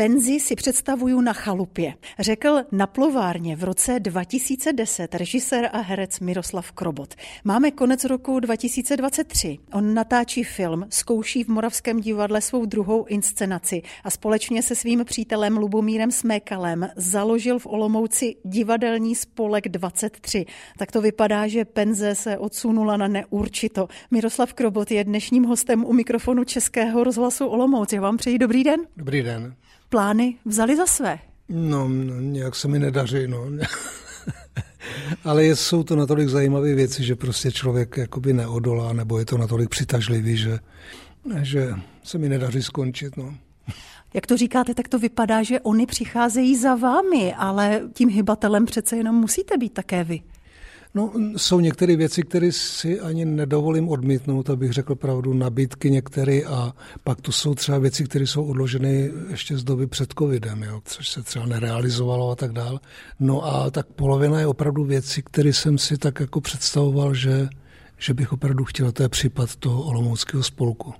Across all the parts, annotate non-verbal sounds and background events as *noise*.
Penzi si představuju na chalupě, řekl na plovárně v roce 2010 režisér a herec Miroslav Krobot. Máme konec roku 2023. On natáčí film, zkouší v Moravském divadle svou druhou inscenaci a společně se svým přítelem Lubomírem Smékalem založil v Olomouci divadelní spolek 23. Tak to vypadá, že Penze se odsunula na neurčito. Miroslav Krobot je dnešním hostem u mikrofonu Českého rozhlasu Olomouc. Já vám přeji dobrý den. Dobrý den plány vzali za své? No, no nějak se mi nedaří, no. *laughs* Ale jsou to natolik zajímavé věci, že prostě člověk jakoby neodolá, nebo je to natolik přitažlivý, že, že se mi nedaří skončit, no. Jak to říkáte, tak to vypadá, že oni přicházejí za vámi, ale tím hybatelem přece jenom musíte být také vy. No, jsou některé věci, které si ani nedovolím odmítnout, abych řekl pravdu, nabídky některé a pak tu jsou třeba věci, které jsou odloženy ještě z doby před covidem, jo, což se třeba nerealizovalo a tak dál. No a tak polovina je opravdu věci, které jsem si tak jako představoval, že, že bych opravdu chtěl, to je případ toho Olomouckého spolku.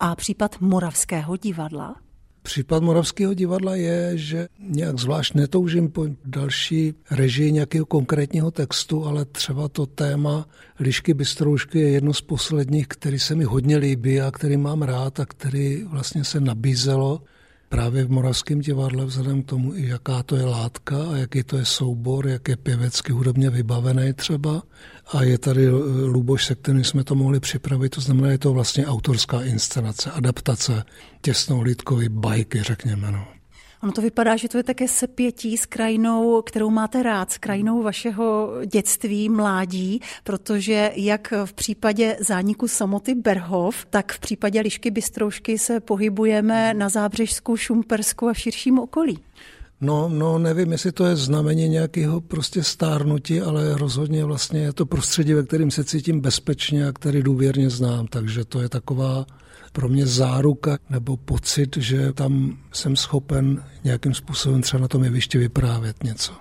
A případ Moravského divadla? Případ Moravského divadla je, že nějak zvlášť netoužím po další režii nějakého konkrétního textu, ale třeba to téma Lišky Bystroušky je jedno z posledních, který se mi hodně líbí a který mám rád a který vlastně se nabízelo právě v Moravském divadle vzhledem k tomu, jaká to je látka a jaký to je soubor, jak je pěvecky hudobně vybavený třeba. A je tady Luboš, se kterým jsme to mohli připravit, to znamená, je to vlastně autorská inscenace, adaptace těsnohlídkové bajky, řekněme. No. Ono to vypadá, že to je také sepětí s krajinou, kterou máte rád, s krajinou vašeho dětství, mládí, protože jak v případě zániku samoty Berhov, tak v případě Lišky Bystroušky se pohybujeme na Zábřežsku, Šumpersku a v širším okolí. No, no, nevím, jestli to je znamení nějakého prostě stárnutí, ale rozhodně vlastně je to prostředí, ve kterém se cítím bezpečně a který důvěrně znám, takže to je taková pro mě záruka nebo pocit, že tam jsem schopen nějakým způsobem třeba na tom jevišti vyprávět něco.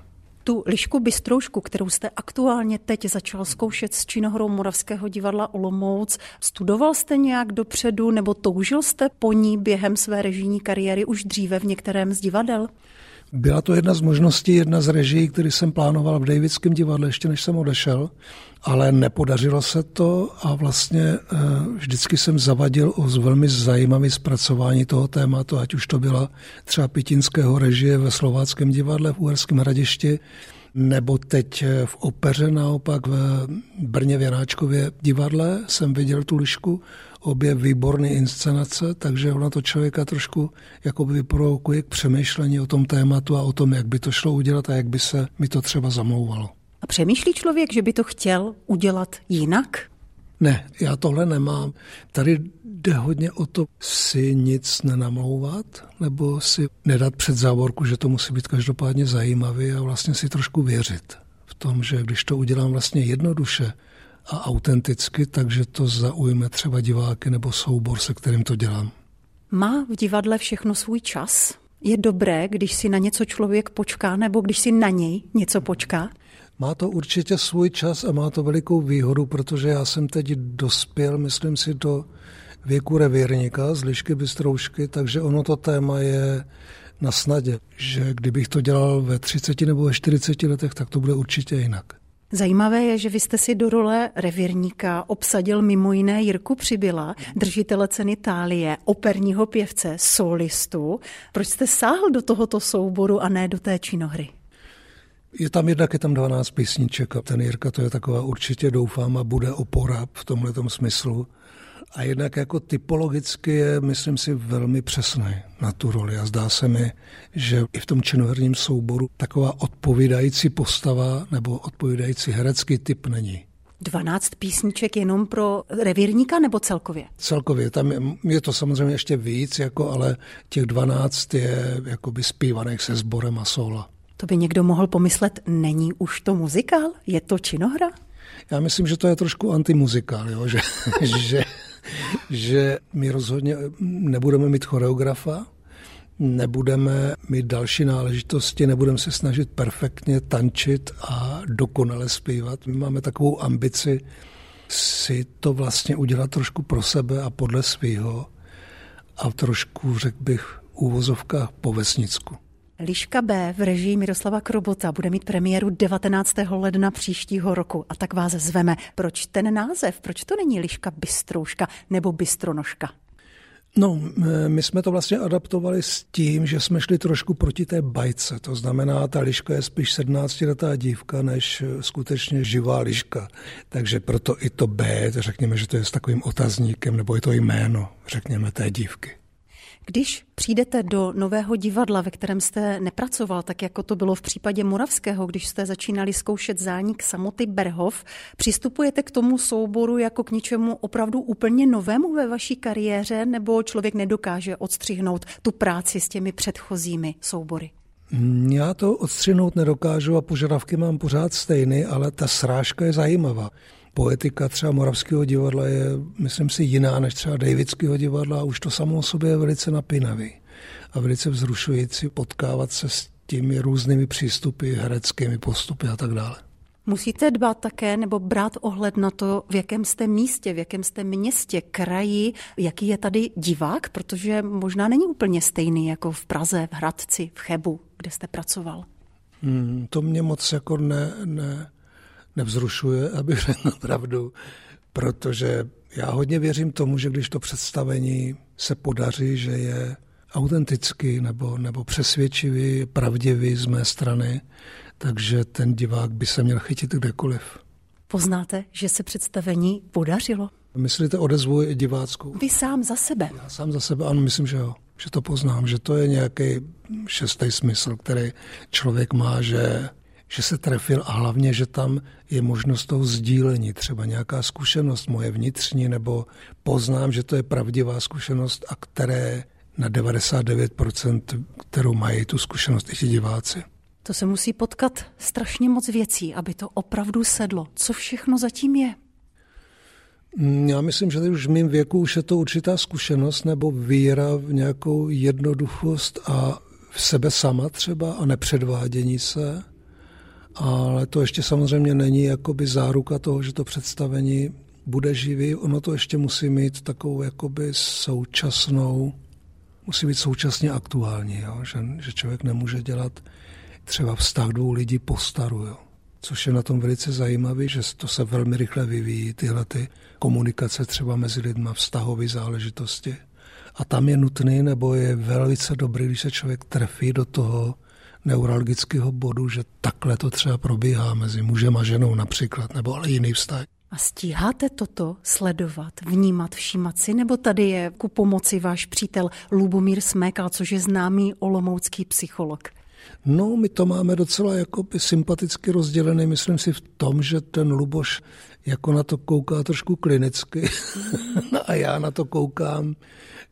Tu lišku bystroušku, kterou jste aktuálně teď začal zkoušet s činohrou Moravského divadla Olomouc, studoval jste nějak dopředu nebo toužil jste po ní během své režijní kariéry už dříve v některém z divadel? Byla to jedna z možností, jedna z režií, který jsem plánoval v Davidském divadle, ještě než jsem odešel, ale nepodařilo se to a vlastně eh, vždycky jsem zavadil o velmi zajímavé zpracování toho tématu, ať už to byla třeba pitinského režie ve Slováckém divadle v Uherském hradišti, nebo teď eh, v opeře naopak v Brně v Janáčkově divadle jsem viděl tu lišku, obě výborné inscenace, takže ona to člověka trošku jakoby vyprovokuje k přemýšlení o tom tématu a o tom, jak by to šlo udělat a jak by se mi to třeba zamlouvalo. A přemýšlí člověk, že by to chtěl udělat jinak? Ne, já tohle nemám. Tady jde hodně o to si nic nenamlouvat, nebo si nedat před závorku, že to musí být každopádně zajímavý a vlastně si trošku věřit v tom, že když to udělám vlastně jednoduše a autenticky, takže to zaujme třeba diváky nebo soubor, se kterým to dělám. Má v divadle všechno svůj čas? Je dobré, když si na něco člověk počká, nebo když si na něj něco počká? Má to určitě svůj čas a má to velikou výhodu, protože já jsem teď dospěl, myslím si, do věku revírníka z Lišky Bystroušky, takže ono to téma je na snadě, že kdybych to dělal ve 30 nebo ve 40 letech, tak to bude určitě jinak. Zajímavé je, že vy jste si do role revírníka obsadil mimo jiné Jirku Přibyla, držitele ceny Tálie, operního pěvce, solistu. Proč jste sáhl do tohoto souboru a ne do té činohry? Je tam jednak je tam 12 písniček a ten Jirka to je taková určitě doufám a bude opora v tomhle smyslu. A jednak jako typologicky je, myslím si, velmi přesný na tu roli. A zdá se mi, že i v tom činoherním souboru taková odpovídající postava nebo odpovídající herecký typ není. 12 písniček jenom pro revírníka nebo celkově? Celkově, tam je, je to samozřejmě ještě víc, jako, ale těch 12 je jakoby zpívaných se sborem a sola. To by někdo mohl pomyslet, není už to muzikál? Je to činohra? Já myslím, že to je trošku antimuzikál, jo? Že, *laughs* že, *laughs* že my rozhodně nebudeme mít choreografa, nebudeme mít další náležitosti, nebudeme se snažit perfektně tančit a dokonale zpívat. My máme takovou ambici si to vlastně udělat trošku pro sebe a podle svého a trošku, řekl bych, úvozovkách po vesnicku. Liška B v režii Miroslava Krobota bude mít premiéru 19. ledna příštího roku a tak vás zveme. Proč ten název? Proč to není Liška Bystrouška nebo Bystronožka? No, my jsme to vlastně adaptovali s tím, že jsme šli trošku proti té bajce. To znamená, ta liška je spíš 17-letá dívka, než skutečně živá liška. Takže proto i to B, řekněme, že to je s takovým otazníkem, nebo je to jméno, řekněme, té dívky. Když přijdete do nového divadla, ve kterém jste nepracoval, tak jako to bylo v případě Moravského, když jste začínali zkoušet zánik samoty Berhov, přistupujete k tomu souboru jako k něčemu opravdu úplně novému ve vaší kariéře, nebo člověk nedokáže odstřihnout tu práci s těmi předchozími soubory? Já to odstřihnout nedokážu a požadavky mám pořád stejný, ale ta srážka je zajímavá poetika třeba Moravského divadla je, myslím si, jiná než třeba Davidského divadla a už to samo o sobě je velice napínavý a velice vzrušující potkávat se s těmi různými přístupy, hereckými postupy a tak dále. Musíte dbát také nebo brát ohled na to, v jakém jste místě, v jakém jste městě, kraji, jaký je tady divák, protože možná není úplně stejný jako v Praze, v Hradci, v Chebu, kde jste pracoval. Hmm, to mě moc jako ne, ne, nevzrušuje, abych řekl *laughs* pravdu, protože já hodně věřím tomu, že když to představení se podaří, že je autentický nebo, nebo přesvědčivý, pravdivý z mé strany, takže ten divák by se měl chytit kdekoliv. Poznáte, že se představení podařilo? Myslíte odezvu diváckou? Vy sám za sebe. Já sám za sebe, ano, myslím, že jo. Že to poznám, že to je nějaký šestý smysl, který člověk má, že že se trefil a hlavně, že tam je možnost toho sdílení, třeba nějaká zkušenost moje vnitřní, nebo poznám, že to je pravdivá zkušenost a které na 99%, kterou mají tu zkušenost i ti diváci. To se musí potkat strašně moc věcí, aby to opravdu sedlo. Co všechno zatím je? Mm, já myslím, že už v mém věku už je to určitá zkušenost nebo víra v nějakou jednoduchost a v sebe sama třeba a nepředvádění se ale to ještě samozřejmě není jakoby záruka toho, že to představení bude živý. Ono to ještě musí mít takovou jakoby současnou, musí být současně aktuální, jo? Že, že člověk nemůže dělat třeba vztah dvou lidí po staru, jo? což je na tom velice zajímavé, že to se velmi rychle vyvíjí, tyhle ty komunikace třeba mezi lidma, vztahové záležitosti. A tam je nutný, nebo je velice dobrý, když se člověk trefí do toho neuralgického bodu, že takhle to třeba probíhá mezi mužem a ženou například, nebo ale jiný vztah. A stíháte toto sledovat, vnímat, všímat si, nebo tady je ku pomoci váš přítel Lubomír Smekal, což je známý olomoucký psycholog? No, my to máme docela jakoby sympaticky rozdělené, myslím si v tom, že ten Luboš jako na to kouká trošku klinicky *laughs* a já na to koukám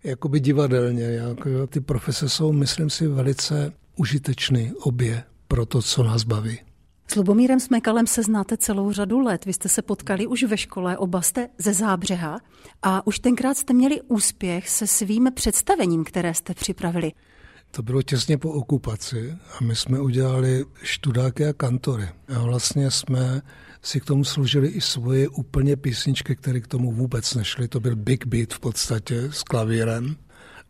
jakoby divadelně. Jako, ty profese jsou, myslím si, velice užitečný obě pro to, co nás baví. S Lubomírem Smekalem se znáte celou řadu let. Vy jste se potkali už ve škole, oba jste ze Zábřeha a už tenkrát jste měli úspěch se svým představením, které jste připravili. To bylo těsně po okupaci a my jsme udělali študáky a kantory. A vlastně jsme si k tomu složili i svoje úplně písničky, které k tomu vůbec nešly. To byl big beat v podstatě s klavírem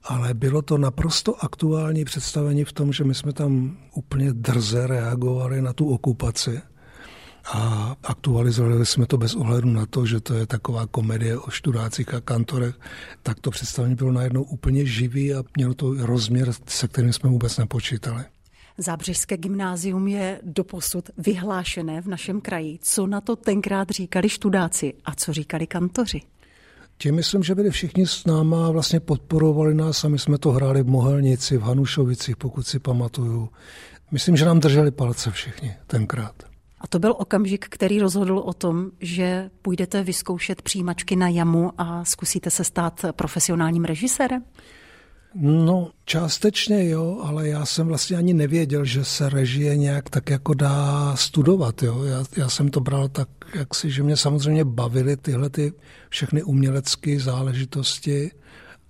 ale bylo to naprosto aktuální představení v tom, že my jsme tam úplně drze reagovali na tu okupaci a aktualizovali jsme to bez ohledu na to, že to je taková komedie o študácích a kantorech, tak to představení bylo najednou úplně živý a mělo to rozměr, se kterým jsme vůbec nepočítali. Zábřežské gymnázium je doposud vyhlášené v našem kraji. Co na to tenkrát říkali študáci a co říkali kantoři? Ti myslím, že byli všichni s náma a vlastně podporovali nás a my jsme to hráli v Mohelnici, v Hanušovicích, pokud si pamatuju. Myslím, že nám drželi palce všichni tenkrát. A to byl okamžik, který rozhodl o tom, že půjdete vyzkoušet přijímačky na jamu a zkusíte se stát profesionálním režisérem? No, částečně jo, ale já jsem vlastně ani nevěděl, že se režie nějak tak jako dá studovat. Jo. Já, já jsem to bral tak, jak si, že mě samozřejmě bavily tyhle ty všechny umělecké záležitosti,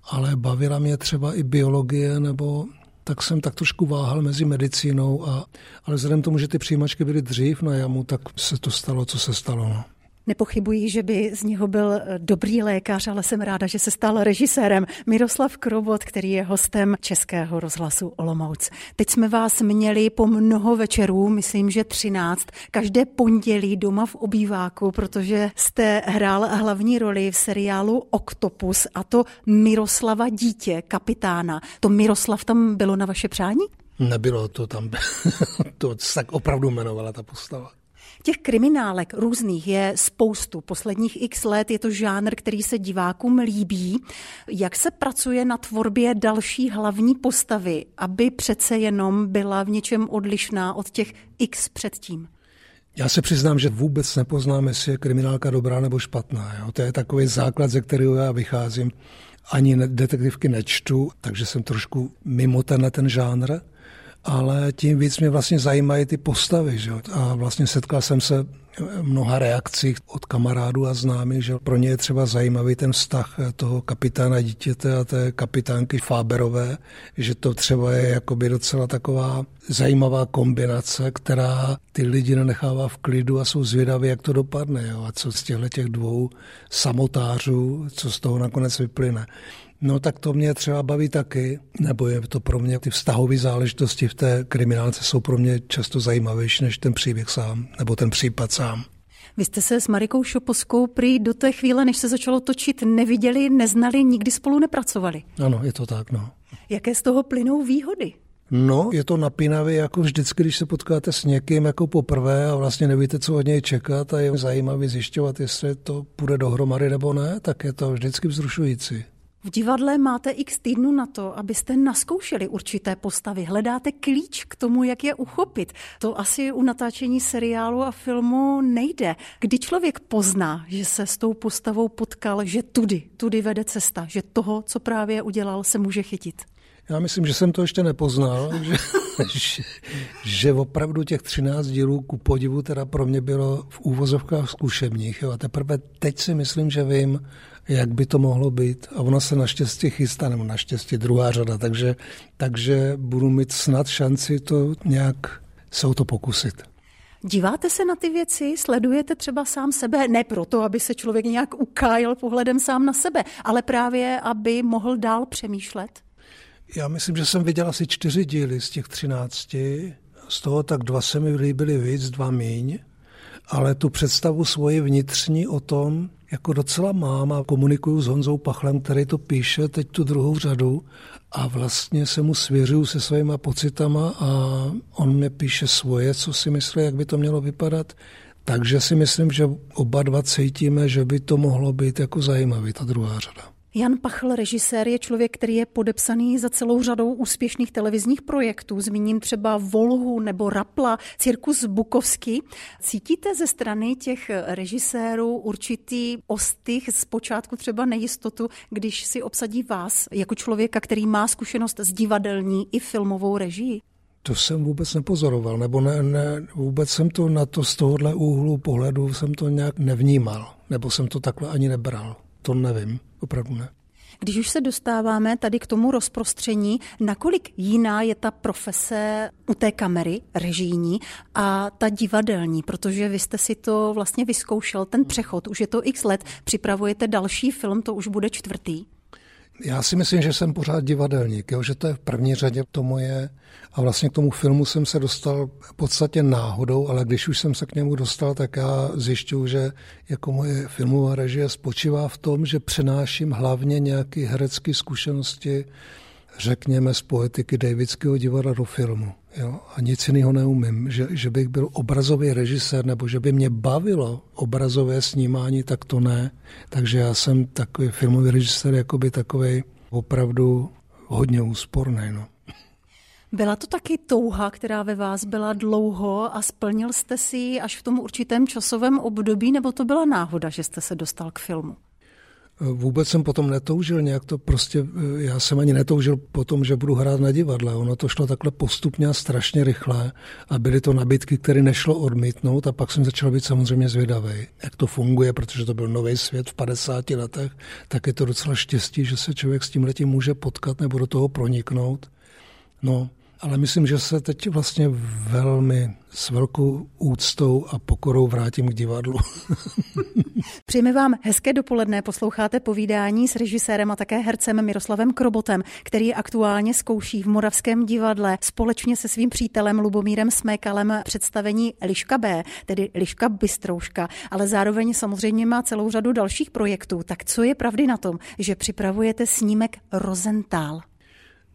ale bavila mě třeba i biologie, nebo tak jsem tak trošku váhal mezi medicínou, a, ale vzhledem tomu, že ty přijímačky byly dřív na jamu, tak se to stalo, co se stalo. No. Nepochybuji, že by z něho byl eh, dobrý lékař, ale jsem ráda, že se stal režisérem. Miroslav Krobot, který je hostem Českého rozhlasu Olomouc. Teď jsme vás měli po mnoho večerů, myslím, že 13, každé pondělí doma v obýváku, protože jste hrál hlavní roli v seriálu Oktopus a to Miroslava dítě, kapitána. To Miroslav tam bylo na vaše přání? Nebylo to tam, *laughs* to tak opravdu jmenovala ta postava. Těch kriminálek různých je spoustu. Posledních x let je to žánr, který se divákům líbí. Jak se pracuje na tvorbě další hlavní postavy, aby přece jenom byla v něčem odlišná od těch x předtím? Já se přiznám, že vůbec nepoznám, jestli je kriminálka dobrá nebo špatná. Jo? To je takový základ, ze kterého já vycházím. Ani detektivky nečtu, takže jsem trošku mimo tenhle ten žánr ale tím víc mě vlastně zajímají ty postavy. Že? A vlastně setkal jsem se mnoha reakcí od kamarádů a známých, že pro ně je třeba zajímavý ten vztah toho kapitána dítěte a té kapitánky Fáberové, že to třeba je jakoby docela taková zajímavá kombinace, která ty lidi nenechává v klidu a jsou zvědaví, jak to dopadne. Jo? A co z těchto těch dvou samotářů, co z toho nakonec vyplyne. No tak to mě třeba baví taky, nebo je to pro mě, ty vztahové záležitosti v té kriminálce jsou pro mě často zajímavější než ten příběh sám, nebo ten případ sám. Vy jste se s Marikou Šoposkou prý do té chvíle, než se začalo točit, neviděli, neznali, nikdy spolu nepracovali. Ano, je to tak, no. Jaké z toho plynou výhody? No, je to napínavé jako vždycky, když se potkáte s někým jako poprvé a vlastně nevíte, co od něj čekat a je zajímavé zjišťovat, jestli to půjde dohromady nebo ne, tak je to vždycky vzrušující. V divadle máte x týdnů na to, abyste naskoušeli určité postavy. Hledáte klíč k tomu, jak je uchopit. To asi u natáčení seriálu a filmu nejde. Kdy člověk pozná, že se s tou postavou potkal, že tudy, tudy vede cesta, že toho, co právě udělal, se může chytit. Já myslím, že jsem to ještě nepoznal, *laughs* že, že, že opravdu těch 13 dílů ku podivu teda pro mě bylo v úvozovkách zkušebních. Jo. A teprve teď si myslím, že vím, jak by to mohlo být. A ona se naštěstí chystá, nebo naštěstí druhá řada, takže, takže budu mít snad šanci to nějak se o to pokusit. Díváte se na ty věci, sledujete třeba sám sebe, ne proto, aby se člověk nějak ukájel pohledem sám na sebe, ale právě, aby mohl dál přemýšlet? Já myslím, že jsem viděl asi čtyři díly z těch třinácti. Z toho tak dva se mi líbily víc, dva míň. Ale tu představu svoji vnitřní o tom, jako docela mám a komunikuju s Honzou Pachlem, který to píše teď tu druhou řadu a vlastně se mu svěřuju se svýma pocitama a on mě píše svoje, co si myslí, jak by to mělo vypadat. Takže si myslím, že oba dva cítíme, že by to mohlo být jako zajímavý, ta druhá řada. Jan Pachl, režisér, je člověk, který je podepsaný za celou řadou úspěšných televizních projektů. Zmíním třeba Volhu nebo Rapla, Cirkus Bukovský. Cítíte ze strany těch režisérů určitý ostych, zpočátku třeba nejistotu, když si obsadí vás jako člověka, který má zkušenost s divadelní i filmovou režií? To jsem vůbec nepozoroval, nebo ne, ne, vůbec jsem to na to z tohohle úhlu pohledu jsem to nějak nevnímal, nebo jsem to takhle ani nebral. To nevím opravdu ne. Když už se dostáváme tady k tomu rozprostření, nakolik jiná je ta profese u té kamery, režijní, a ta divadelní, protože vy jste si to vlastně vyzkoušel, ten přechod, už je to x let, připravujete další film, to už bude čtvrtý. Já si myslím, že jsem pořád divadelník, jo? že to je v první řadě to moje. A vlastně k tomu filmu jsem se dostal v podstatě náhodou, ale když už jsem se k němu dostal, tak já zjišťuju, že jako moje filmová režie spočívá v tom, že přenáším hlavně nějaké herecké zkušenosti, řekněme, z poetiky Davidského divadla do filmu. Jo? A nic jiného neumím. Že, že bych byl obrazový režisér nebo že by mě bavilo obrazové snímání, tak to ne. Takže já jsem takový filmový režisér, jakoby takový opravdu hodně úsporný. No. Byla to taky touha, která ve vás byla dlouho a splnil jste si ji až v tom určitém časovém období, nebo to byla náhoda, že jste se dostal k filmu? Vůbec jsem potom netoužil nějak to prostě, já jsem ani netoužil potom, že budu hrát na divadle. Ono to šlo takhle postupně a strašně rychle a byly to nabídky, které nešlo odmítnout a pak jsem začal být samozřejmě zvědavý, jak to funguje, protože to byl nový svět v 50 letech, tak je to docela štěstí, že se člověk s tím letím může potkat nebo do toho proniknout. No ale myslím, že se teď vlastně velmi s velkou úctou a pokorou vrátím k divadlu. *laughs* Přejeme vám hezké dopoledne. Posloucháte povídání s režisérem a také hercem Miroslavem Krobotem, který aktuálně zkouší v Moravském divadle společně se svým přítelem Lubomírem Smékalem představení Liška B, tedy Liška Bystrouška, ale zároveň samozřejmě má celou řadu dalších projektů. Tak co je pravdy na tom, že připravujete snímek Rozentál?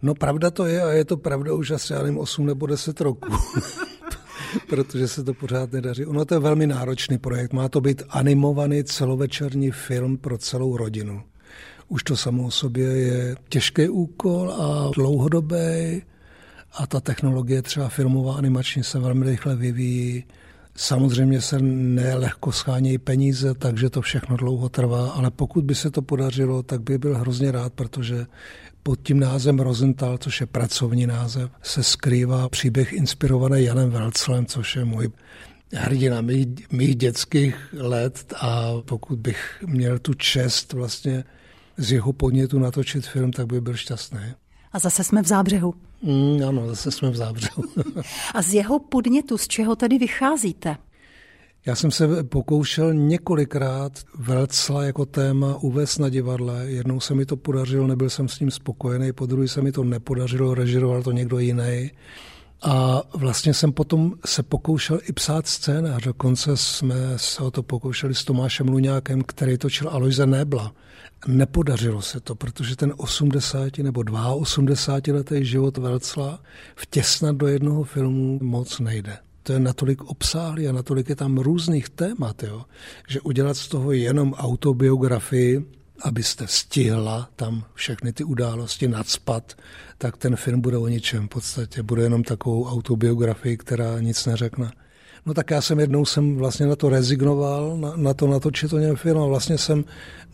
No pravda to je a je to pravda už asi, já nevím, 8 nebo 10 roků. *laughs* protože se to pořád nedaří. Ono to je velmi náročný projekt. Má to být animovaný celovečerní film pro celou rodinu. Už to samo o sobě je těžký úkol a dlouhodobý a ta technologie třeba filmová animační se velmi rychle vyvíjí. Samozřejmě se nelehko schánějí peníze, takže to všechno dlouho trvá, ale pokud by se to podařilo, tak by byl hrozně rád, protože pod tím názvem Rosenthal, což je pracovní název, se skrývá příběh inspirovaný Janem Velclem, což je můj hrdina mých, mých dětských let a pokud bych měl tu čest vlastně z jeho podnětu natočit film, tak by byl šťastný. A zase jsme v zábřehu. Mm, ano, zase jsme v zábřehu. *laughs* a z jeho podnětu, z čeho tedy vycházíte? Já jsem se pokoušel několikrát Velcla jako téma uvést na divadle. Jednou se mi to podařilo, nebyl jsem s ním spokojený, po druhé se mi to nepodařilo, režiroval to někdo jiný. A vlastně jsem potom se pokoušel i psát scénář. Dokonce jsme se o to pokoušeli s Tomášem Luňákem, který točil Alojze Nebla. Nepodařilo se to, protože ten 80 nebo 82 letý život Velcla vtěsnat do jednoho filmu moc nejde to je natolik obsáhlý a natolik je tam různých témat, jo, že udělat z toho jenom autobiografii, abyste stihla tam všechny ty události nadspat, tak ten film bude o ničem v podstatě. Bude jenom takovou autobiografii, která nic neřekne. No tak já jsem jednou jsem vlastně na to rezignoval, na, na to natočit to nějaký film a vlastně jsem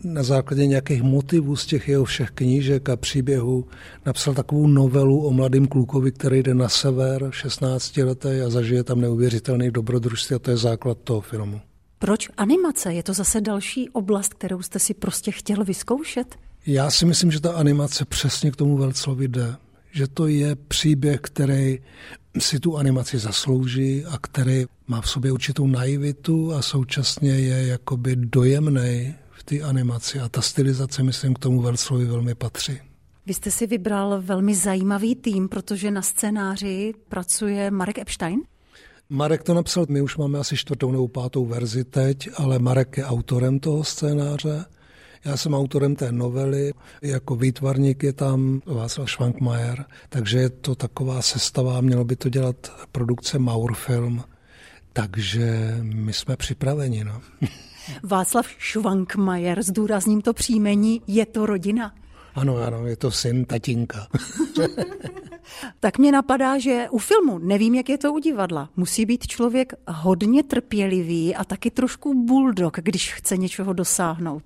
na základě nějakých motivů z těch jeho všech knížek a příběhů napsal takovou novelu o mladém klukovi, který jde na sever, 16 letý a zažije tam neuvěřitelný dobrodružství a to je základ toho filmu. Proč animace? Je to zase další oblast, kterou jste si prostě chtěl vyzkoušet? Já si myslím, že ta animace přesně k tomu Velclovi jde že to je příběh, který si tu animaci zaslouží a který má v sobě určitou naivitu a současně je jakoby dojemný v té animaci a ta stylizace, myslím, k tomu Verslovi velmi patří. Vy jste si vybral velmi zajímavý tým, protože na scénáři pracuje Marek Epstein. Marek to napsal, my už máme asi čtvrtou nebo pátou verzi teď, ale Marek je autorem toho scénáře já jsem autorem té novely, jako výtvarník je tam Václav Schwankmajer, takže je to taková sestava, mělo by to dělat produkce Maurfilm, takže my jsme připraveni. No. *laughs* Václav Schwankmajer, zdůrazním to příjmení, je to rodina? Ano, ano, je to syn tatínka. *laughs* tak mě napadá, že u filmu, nevím, jak je to u divadla, musí být člověk hodně trpělivý a taky trošku bulldog, když chce něčeho dosáhnout.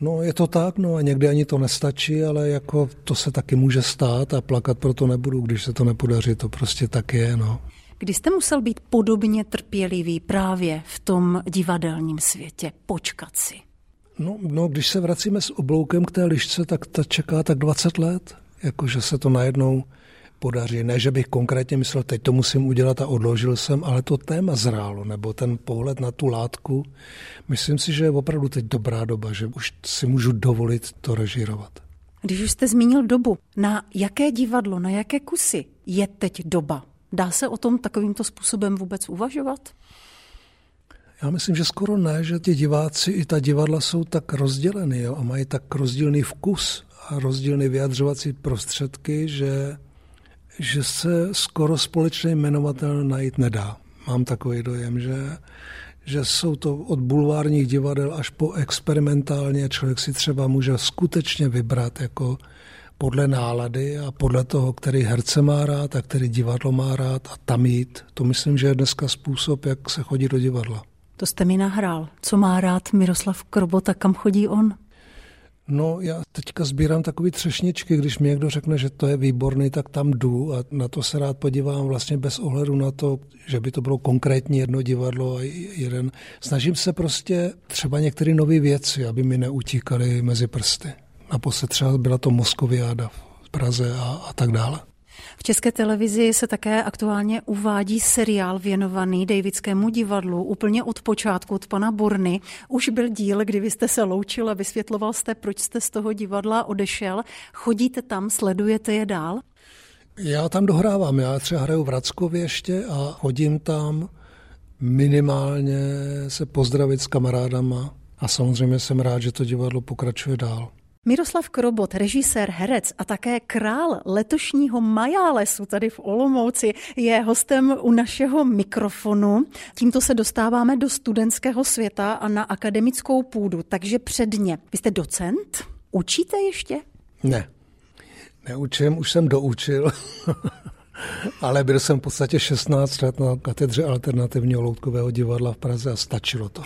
No je to tak, no a někdy ani to nestačí, ale jako to se taky může stát a plakat proto nebudu, když se to nepodaří, to prostě tak je, no. Kdy jste musel být podobně trpělivý právě v tom divadelním světě, počkat si? No, no, když se vracíme s obloukem k té lišce, tak ta čeká tak 20 let, jakože se to najednou podaří. Ne, že bych konkrétně myslel, teď to musím udělat a odložil jsem, ale to téma zrálo, nebo ten pohled na tu látku. Myslím si, že je opravdu teď dobrá doba, že už si můžu dovolit to režírovat. Když už jste zmínil dobu, na jaké divadlo, na jaké kusy je teď doba? Dá se o tom takovýmto způsobem vůbec uvažovat? Já myslím, že skoro ne, že ti diváci i ta divadla jsou tak rozděleny jo, a mají tak rozdílný vkus a rozdílné vyjadřovací prostředky, že že se skoro společný jmenovatel najít nedá. Mám takový dojem, že, že jsou to od bulvárních divadel až po experimentálně. Člověk si třeba může skutečně vybrat jako podle nálady a podle toho, který herce má rád a který divadlo má rád a tam jít. To myslím, že je dneska způsob, jak se chodí do divadla. To jste mi nahrál. Co má rád Miroslav Krobota, kam chodí on? No, já teďka sbírám takový třešničky, když mi někdo řekne, že to je výborný, tak tam jdu a na to se rád podívám vlastně bez ohledu na to, že by to bylo konkrétní jedno divadlo a jeden. Snažím se prostě třeba některé nové věci, aby mi neutíkaly mezi prsty. Naposled třeba byla to Moskoviáda v Praze a, a tak dále. V české televizi se také aktuálně uvádí seriál věnovaný Davidskému divadlu úplně od počátku, od pana Burny. Už byl díl, kdy vy jste se loučil a vysvětloval jste, proč jste z toho divadla odešel. Chodíte tam, sledujete je dál? Já tam dohrávám, já třeba hraju v Rackově ještě a chodím tam minimálně se pozdravit s kamarádama a samozřejmě jsem rád, že to divadlo pokračuje dál. Miroslav Krobot, režisér, herec a také král letošního Majálesu tady v Olomouci, je hostem u našeho mikrofonu. Tímto se dostáváme do studentského světa a na akademickou půdu, takže předně. Vy jste docent? Učíte ještě? Ne, neučím, už jsem doučil. *laughs* Ale byl jsem v podstatě 16 let na katedře alternativního loutkového divadla v Praze a stačilo to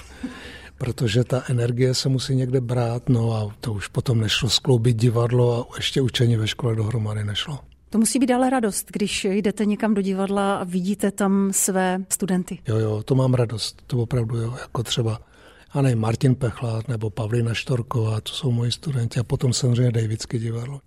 protože ta energie se musí někde brát, no a to už potom nešlo skloubit divadlo a ještě učení ve škole dohromady nešlo. To musí být ale radost, když jdete někam do divadla a vidíte tam své studenty. Jo, jo, to mám radost, to opravdu jo, jako třeba a ne Martin Pechlát nebo Pavlina Štorková, to jsou moji studenti a potom samozřejmě Davidské divadlo.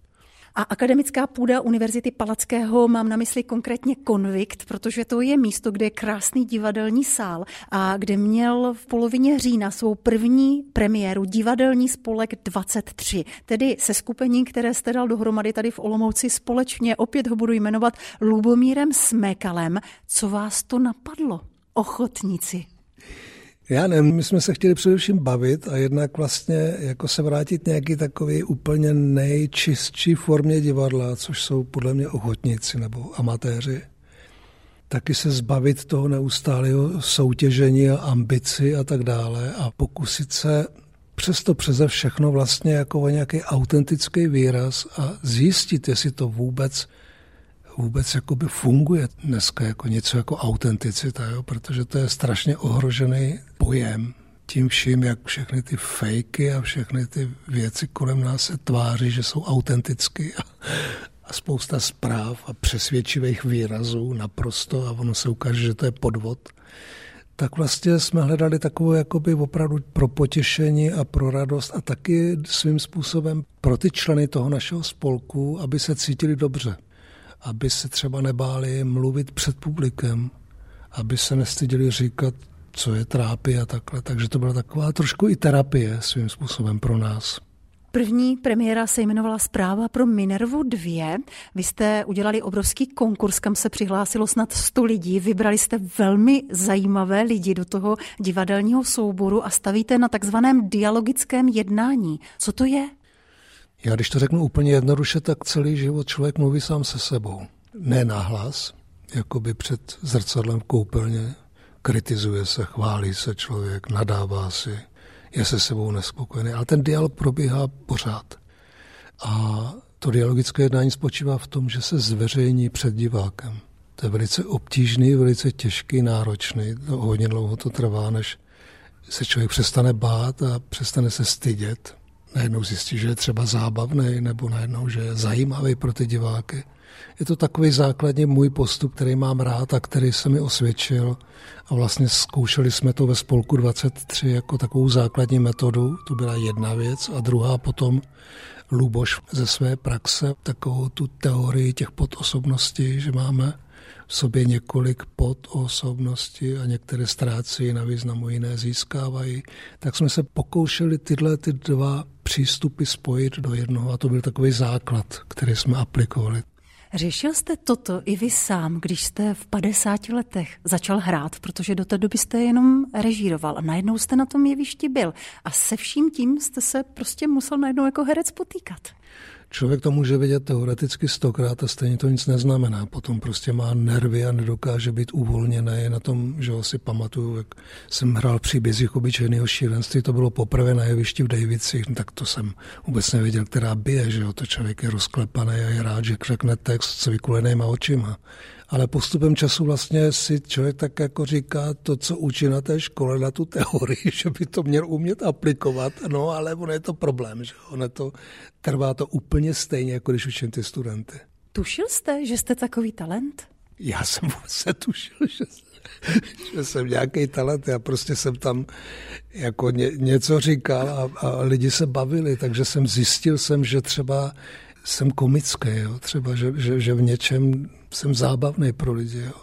A akademická půda Univerzity Palackého mám na mysli konkrétně Konvikt, protože to je místo, kde je krásný divadelní sál a kde měl v polovině října svou první premiéru divadelní spolek 23, tedy se skupením, které jste dal dohromady tady v Olomouci společně, opět ho budu jmenovat Lubomírem Smekalem. Co vás to napadlo? Ochotníci. Já nevím, my jsme se chtěli především bavit a jednak vlastně jako se vrátit nějaký takový úplně nejčistší formě divadla, což jsou podle mě ochotníci nebo amatéři. Taky se zbavit toho neustálého soutěžení a ambici a tak dále a pokusit se přesto přeze všechno vlastně jako o nějaký autentický výraz a zjistit, jestli to vůbec vůbec jakoby funguje dneska jako něco jako autenticita, jo? protože to je strašně ohrožený pojem tím vším, jak všechny ty fejky a všechny ty věci kolem nás se tváří, že jsou autenticky a, a spousta zpráv a přesvědčivých výrazů naprosto a ono se ukáže, že to je podvod. Tak vlastně jsme hledali takovou jakoby opravdu pro potěšení a pro radost a taky svým způsobem pro ty členy toho našeho spolku, aby se cítili dobře aby se třeba nebáli mluvit před publikem, aby se nestydili říkat, co je trápí a takhle. Takže to byla taková trošku i terapie svým způsobem pro nás. První premiéra se jmenovala Zpráva pro Minervu 2. Vy jste udělali obrovský konkurs, kam se přihlásilo snad 100 lidí. Vybrali jste velmi zajímavé lidi do toho divadelního souboru a stavíte na takzvaném dialogickém jednání. Co to je? Já když to řeknu úplně jednoduše, tak celý život člověk mluví sám se sebou. Ne nahlas, jako by před zrcadlem v koupelně. Kritizuje se, chválí se člověk, nadává si, je se sebou nespokojený. Ale ten dialog probíhá pořád. A to dialogické jednání spočívá v tom, že se zveřejní před divákem. To je velice obtížný, velice těžký, náročný. To hodně dlouho to trvá, než se člověk přestane bát a přestane se stydět najednou zjistí, že je třeba zábavný, nebo najednou, že je zajímavý pro ty diváky. Je to takový základně můj postup, který mám rád a který se mi osvědčil. A vlastně zkoušeli jsme to ve spolku 23 jako takovou základní metodu. To byla jedna věc. A druhá potom Luboš ze své praxe, takovou tu teorii těch podosobností, že máme v sobě několik podosobností a některé ztrácí na významu, jiné získávají, tak jsme se pokoušeli tyhle ty dva přístupy spojit do jednoho a to byl takový základ, který jsme aplikovali. Řešil jste toto i vy sám, když jste v 50 letech začal hrát, protože do té doby jste jenom režíroval a najednou jste na tom jevišti byl a se vším tím jste se prostě musel najednou jako herec potýkat. Člověk to může vidět teoreticky stokrát a stejně to nic neznamená. Potom prostě má nervy a nedokáže být uvolněný. Na tom, že si pamatuju, jak jsem hrál příbězích obyčejného šílenství, to bylo poprvé na jevišti v Davicích, tak to jsem vůbec nevěděl, která bije, že jo, to člověk je rozklepaný a je rád, že řekne text s vykulenýma očima ale postupem času vlastně si člověk tak jako říká to, co učí na té škole, na tu teorii, *laughs* že by to měl umět aplikovat, no ale ono je to problém, že ono to trvá to úplně stejně, jako když učím ty studenty. Tušil jste, že jste takový talent? Já jsem *laughs* se tušil, že, že jsem nějaký talent. Já prostě jsem tam jako ně, něco říkal a, a lidi se bavili, takže jsem zjistil jsem, že třeba jsem komický, jo? třeba, že, že, že v něčem jsem zábavný pro lidi. Jo?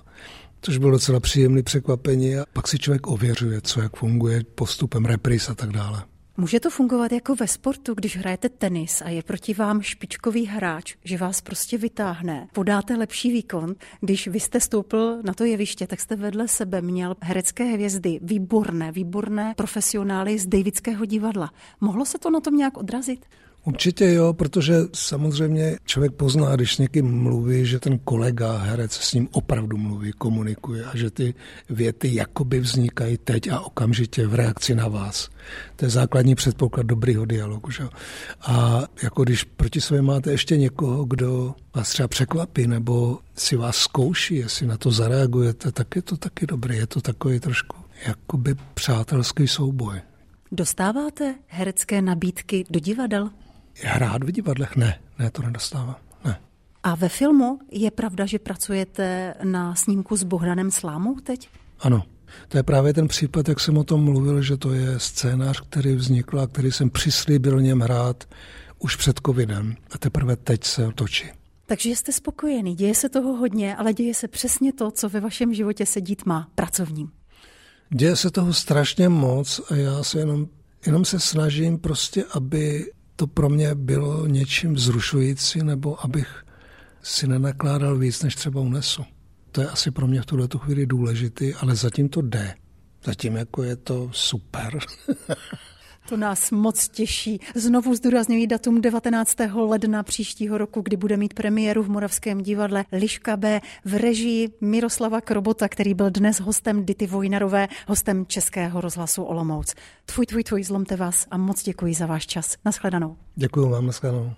Což bylo docela příjemné překvapení a pak si člověk ověřuje, co jak funguje postupem repris a tak dále. Může to fungovat jako ve sportu, když hrajete tenis a je proti vám špičkový hráč, že vás prostě vytáhne, podáte lepší výkon. Když vy jste stoupil na to jeviště, tak jste vedle sebe měl herecké hvězdy, výborné, výborné profesionály z Davidského divadla. Mohlo se to na tom nějak odrazit? Určitě jo, protože samozřejmě člověk pozná, když s někým mluví, že ten kolega, herec s ním opravdu mluví, komunikuje a že ty věty jakoby vznikají teď a okamžitě v reakci na vás. To je základní předpoklad dobrýho dialogu. Že? A jako když proti sobě máte ještě někoho, kdo vás třeba překvapí nebo si vás zkouší, jestli na to zareagujete, tak je to taky dobré. Je to takový trošku jakoby přátelský souboj. Dostáváte herecké nabídky do divadel? Hrát v divadlech? Ne, ne, to nedostávám. Ne. A ve filmu je pravda, že pracujete na snímku s Bohdanem Slámou teď? Ano. To je právě ten případ, jak jsem o tom mluvil, že to je scénář, který vznikl a který jsem přislíbil něm hrát už před covidem a teprve teď se točí. Takže jste spokojený, děje se toho hodně, ale děje se přesně to, co ve vašem životě se dít má, pracovním. Děje se toho strašně moc a já se jenom, jenom se snažím prostě, aby to pro mě bylo něčím vzrušující, nebo abych si nenakládal víc, než třeba unesu. To je asi pro mě v tuhle chvíli důležitý, ale zatím to jde. Zatím jako je to super. *laughs* To nás moc těší. Znovu zdůrazňuji datum 19. ledna příštího roku, kdy bude mít premiéru v Moravském divadle Liška B v režii Miroslava Krobota, který byl dnes hostem Dity Vojnarové, hostem Českého rozhlasu Olomouc. Tvůj, tvůj, tvůj, zlomte vás a moc děkuji za váš čas. Naschledanou. Děkuji vám, naschledanou.